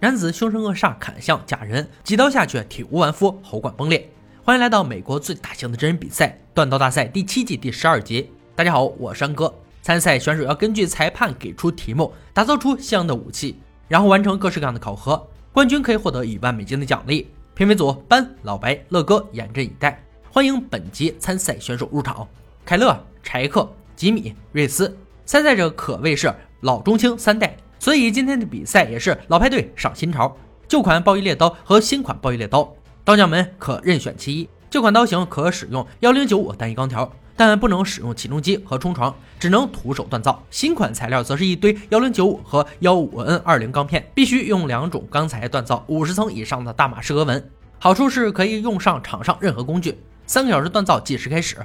男子凶神恶煞砍向假人，几刀下去体无完肤，喉管崩裂。欢迎来到美国最大型的真人比赛——断刀大赛第七季第十二集。大家好，我是安哥。参赛选手要根据裁判给出题目，打造出相应的武器，然后完成各式各样的考核。冠军可以获得一万美金的奖励。评委组：班、老白、乐哥，严阵以待。欢迎本集参赛选手入场：凯勒、柴克、吉米、瑞斯。参赛者可谓是老中青三代，所以今天的比赛也是老派对上新潮。旧款暴衣猎刀和新款暴衣猎刀，刀匠们可任选其一。旧款刀型可使用幺零九五单一钢条，但不能使用起重机和冲床，只能徒手锻造。新款材料则是一堆幺零九五和幺五 N 二零钢片，必须用两种钢材锻造五十层以上的大马士革纹。好处是可以用上场上任何工具。三个小时锻造计时开始。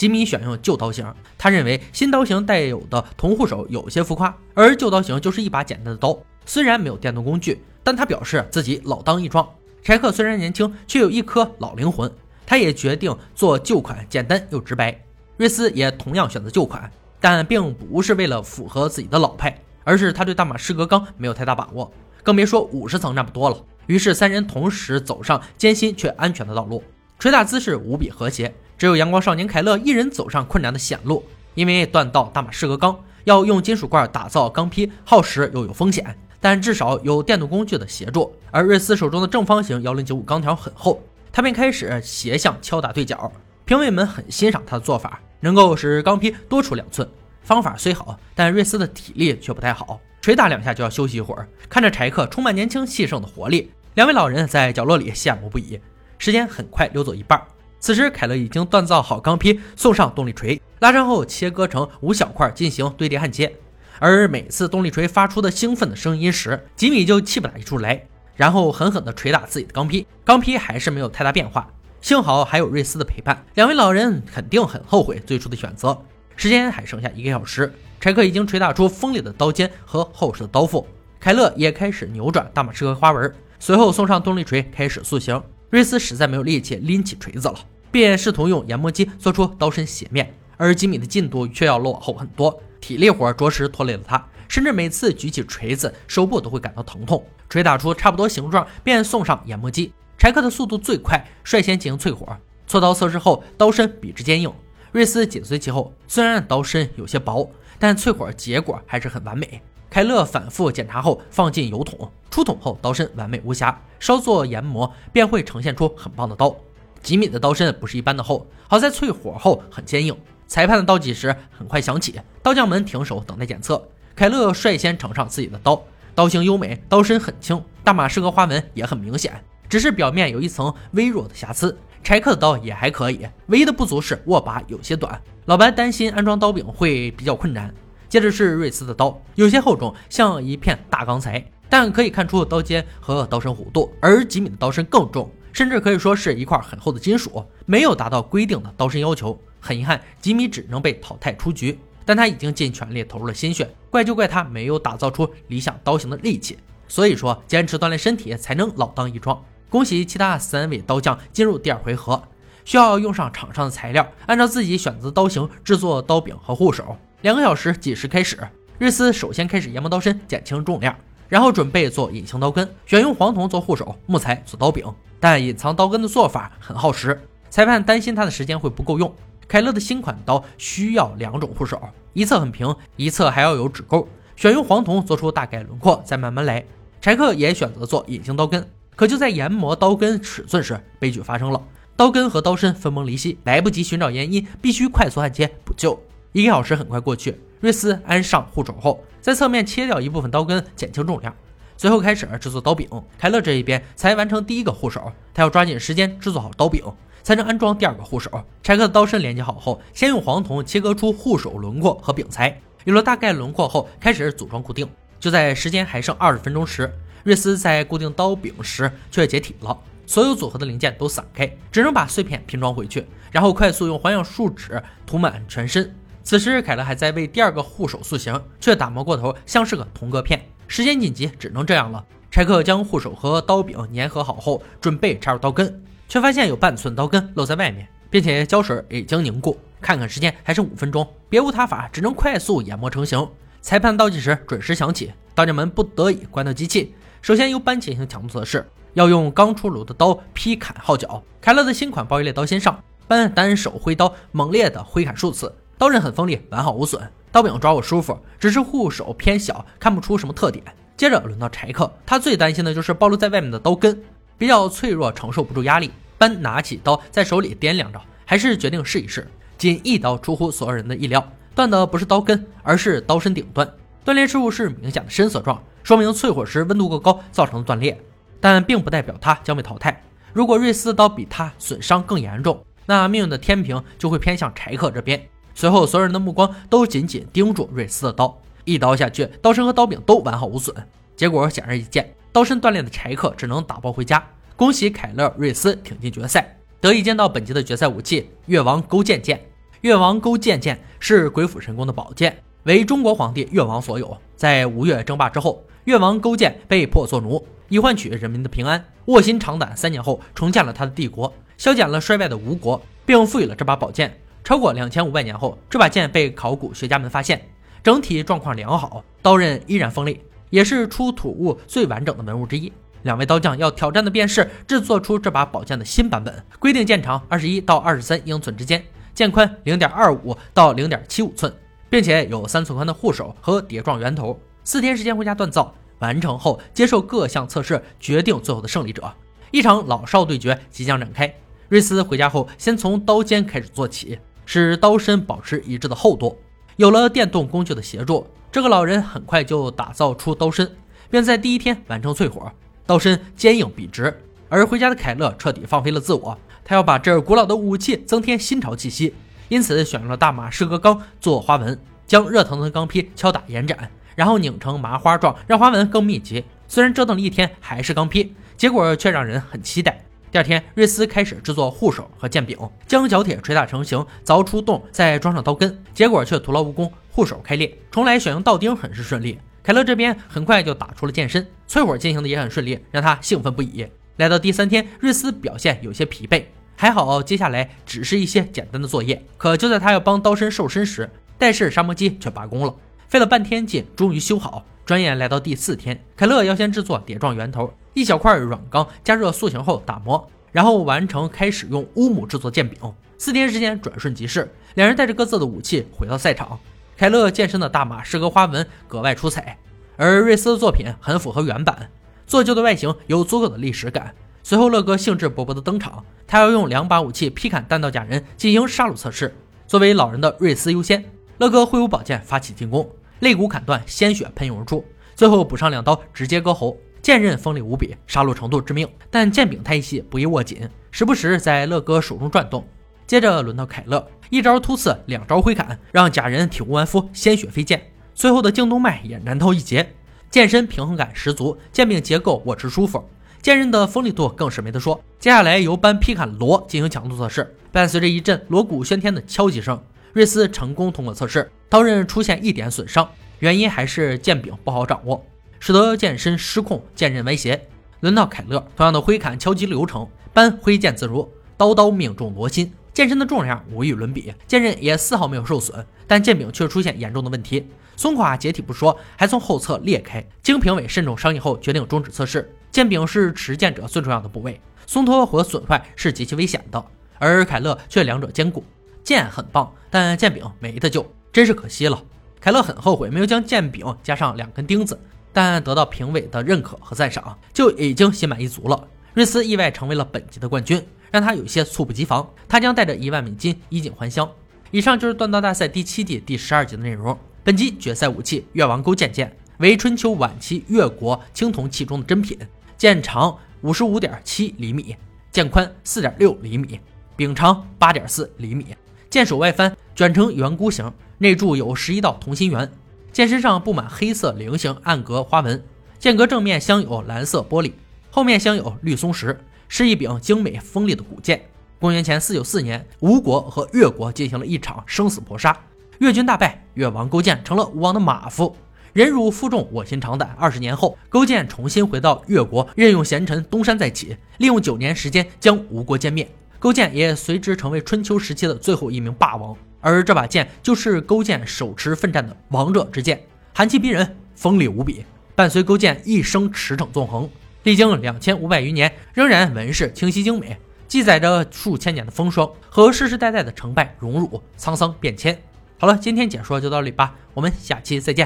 吉米选用旧刀型，他认为新刀型带有的铜护手有些浮夸，而旧刀型就是一把简单的刀。虽然没有电动工具，但他表示自己老当益壮。柴克虽然年轻，却有一颗老灵魂，他也决定做旧款，简单又直白。瑞斯也同样选择旧款，但并不是为了符合自己的老派，而是他对大马士革钢没有太大把握，更别说五十层那么多了。于是三人同时走上艰辛却安全的道路，捶打姿势无比和谐。只有阳光少年凯勒一人走上困难的险路，因为锻造大马士革钢要用金属罐打造钢坯，耗时又有风险。但至少有电动工具的协助。而瑞斯手中的正方形幺零九五钢条很厚，他便开始斜向敲打对角。评委们很欣赏他的做法，能够使钢坯多出两寸。方法虽好，但瑞斯的体力却不太好，捶打两下就要休息一会儿。看着柴克充满年轻气盛的活力，两位老人在角落里羡慕不已。时间很快溜走一半。此时，凯勒已经锻造好钢坯，送上动力锤，拉长后切割成五小块进行堆叠焊接。而每次动力锤发出的兴奋的声音时，吉米就气不打一处来，然后狠狠地捶打自己的钢坯，钢坯还是没有太大变化。幸好还有瑞斯的陪伴，两位老人肯定很后悔最初的选择。时间还剩下一个小时，柴克已经捶打出锋利的刀尖和厚实的刀腹，凯勒也开始扭转大马士革花纹，随后送上动力锤开始塑形。瑞斯实在没有力气拎起锤子了，便试图用研磨机做出刀身斜面，而吉米的进度却要落后很多，体力活着实拖累了他，甚至每次举起锤子，手部都会感到疼痛。锤打出差不多形状，便送上研磨机。柴克的速度最快，率先进行淬火，锉刀测试后，刀身比之坚硬。瑞斯紧随其后，虽然刀身有些薄，但淬火结果还是很完美。凯勒反复检查后，放进油桶，出桶后刀身完美无瑕，稍作研磨便会呈现出很棒的刀。吉米的刀身不是一般的厚，好在淬火后很坚硬。裁判的倒计时很快响起，刀匠们停手等待检测。凯勒率先呈上自己的刀，刀型优美，刀身很轻，大马士革花纹也很明显，只是表面有一层微弱的瑕疵。柴克的刀也还可以，唯一的不足是握把有些短。老白担心安装刀柄会比较困难。接着是瑞斯的刀，有些厚重，像一片大钢材，但可以看出刀尖和刀身弧度。而吉米的刀身更重，甚至可以说是一块很厚的金属，没有达到规定的刀身要求。很遗憾，吉米只能被淘汰出局，但他已经尽全力投入了心血。怪就怪他没有打造出理想刀型的利器。所以说，坚持锻炼身体才能老当益壮。恭喜其他三位刀匠进入第二回合，需要用上场上的材料，按照自己选择刀型制作刀柄和护手。两个小时计时开始，瑞斯首先开始研磨刀身，减轻重量，然后准备做隐形刀根，选用黄铜做护手，木材做刀柄。但隐藏刀根的做法很耗时，裁判担心他的时间会不够用。凯勒的新款刀需要两种护手，一侧很平，一侧还要有指钩，选用黄铜做出大概轮廓，再慢慢来。柴克也选择做隐形刀根，可就在研磨刀根尺寸时，悲剧发生了，刀根和刀身分崩离析，来不及寻找原因，必须快速焊接补救。一个小时很快过去，瑞斯安上护手后，在侧面切掉一部分刀根，减轻重量，随后开始制作刀柄。凯勒这一边才完成第一个护手，他要抓紧时间制作好刀柄，才能安装第二个护手。柴克的刀身连接好后，先用黄铜切割出护手轮廓和柄材，有了大概轮廓后，开始组装固定。就在时间还剩二十分钟时，瑞斯在固定刀柄时却解体了，所有组合的零件都散开，只能把碎片拼装回去，然后快速用环氧树脂涂满全身。此时，凯勒还在为第二个护手塑形，却打磨过头，像是个铜铬片。时间紧急，只能这样了。柴克将护手和刀柄粘合好后，准备插入刀根，却发现有半寸刀根露在外面，并且胶水已经凝固。看看时间，还剩五分钟，别无他法，只能快速研磨成型。裁判倒计时准时响起，刀匠们不得已关掉机器，首先由班进行强度测试，要用刚出炉的刀劈砍号角。凯勒的新款包一列刀先上，班单手挥刀猛烈的挥砍数次，刀刃很锋利，完好无损，刀柄抓握舒服，只是护手偏小，看不出什么特点。接着轮到柴克，他最担心的就是暴露在外面的刀根，比较脆弱，承受不住压力。班拿起刀在手里掂量着，还是决定试一试。仅一刀出乎所有人的意料，断的不是刀根，而是刀身顶端。断裂处是明显的深色状，说明淬火时温度过高造成的断裂，但并不代表他将被淘汰。如果瑞斯的刀比他损伤更严重，那命运的天平就会偏向柴克这边。随后，所有人的目光都紧紧盯住瑞斯的刀。一刀下去，刀身和刀柄都完好无损。结果显而易见，刀身断裂的柴克只能打包回家。恭喜凯勒瑞斯挺进决赛，得以见到本集的决赛武器——越王勾践剑。越王勾践剑是鬼斧神工的宝剑，为中国皇帝越王所有。在吴越争霸之后，越王勾践被迫做奴，以换取人民的平安。卧薪尝胆，三年后重建了他的帝国，削减了衰败的吴国，并赋予了这把宝剑。超过两千五百年后，这把剑被考古学家们发现。整体状况良好，刀刃依然锋利，也是出土物最完整的文物之一。两位刀匠要挑战的便是制作出这把宝剑的新版本，规定剑长二十一到二十三英寸之间，剑宽零点二五到零点七五寸，并且有三寸宽的护手和碟状圆头。四天时间回家锻造，完成后接受各项测试，决定最后的胜利者。一场老少对决即将展开。瑞斯回家后，先从刀尖开始做起，使刀身保持一致的厚度。有了电动工具的协助，这个老人很快就打造出刀身，并在第一天完成淬火。刀身坚硬笔直。而回家的凯勒彻底放飞了自我，他要把这古老的武器增添新潮气息，因此选用了大马士革钢做花纹，将热腾腾的钢坯敲打延展，然后拧成麻花状，让花纹更密集。虽然折腾了一天还是钢坯，结果却让人很期待。第二天，瑞斯开始制作护手和剑柄，将角铁捶打成型，凿出洞，再装上刀根，结果却徒劳无功，护手开裂。重来选用道钉很是顺利。凯勒这边很快就打出了剑身，淬火进行的也很顺利，让他兴奋不已。来到第三天，瑞斯表现有些疲惫，还好接下来只是一些简单的作业。可就在他要帮刀身瘦身时，戴氏砂磨机却罢工了，费了半天劲，终于修好。转眼来到第四天，凯勒要先制作点状圆头。一小块软钢加热塑形后打磨，然后完成开始用乌木制作剑柄。四天时间转瞬即逝，两人带着各自的武器回到赛场。凯勒剑身的大马士革花纹格外出彩，而瑞斯的作品很符合原版，做旧的外形有足够的历史感。随后，乐哥兴致勃勃地登场，他要用两把武器劈砍弹道假人进行杀戮测试。作为老人的瑞斯优先，乐哥挥舞宝剑发起进攻，肋骨砍断，鲜血喷涌而出，最后补上两刀，直接割喉。剑刃锋利无比，杀戮程度致命，但剑柄太细，不易握紧，时不时在乐哥手中转动。接着轮到凯勒，一招突刺，两招挥砍，让假人体无完肤，鲜血飞溅。最后的颈动脉也难逃一劫。剑身平衡感十足，剑柄结构握持舒服，剑刃的锋利度更是没得说。接下来由班劈砍锣进行强度测试，伴随着一阵锣鼓喧天的敲击声，瑞斯成功通过测试，刀刃出现一点损伤，原因还是剑柄不好掌握。使得剑身失控，剑刃歪斜。轮到凯勒，同样的挥砍敲击流程，班挥剑自如，刀刀命中罗心。剑身的重量无与伦比，剑刃也丝毫没有受损，但剑柄却出现严重的问题，松垮解体不说，还从后侧裂开。经评委慎重商议后，决定终止测试。剑柄是持剑者最重要的部位，松脱或损坏是极其危险的，而凯勒却两者兼顾。剑很棒，但剑柄没得救，真是可惜了。凯勒很后悔没有将剑柄加上两根钉子。但得到评委的认可和赞赏，就已经心满意足了。瑞斯意外成为了本集的冠军，让他有些猝不及防。他将带着一万美金衣锦还乡。以上就是锻刀大赛第七季第十二集的内容。本集决赛武器越王勾践剑为春秋晚期越国青铜器中的珍品，剑长五十五点七厘米，剑宽四点六厘米，柄长八点四厘米，剑首外翻卷成圆箍形，内铸有十一道同心圆。剑身上布满黑色菱形暗格花纹，剑格正面镶有蓝色玻璃，后面镶有绿松石，是一柄精美锋利的古剑。公元前四九四年，吴国和越国进行了一场生死搏杀，越军大败，越王勾践成了吴王的马夫。忍辱负重，卧薪尝胆。二十年后，勾践重新回到越国，任用贤臣东山再起，利用九年时间将吴国歼灭。勾践也随之成为春秋时期的最后一名霸王。而这把剑就是勾践手持奋战的王者之剑，寒气逼人，锋利无比。伴随勾践一生驰骋纵横，历经两千五百余年，仍然纹饰清晰精美，记载着数千年的风霜和世世代代的成败荣辱、沧桑变迁。好了，今天解说就到这里吧，我们下期再见。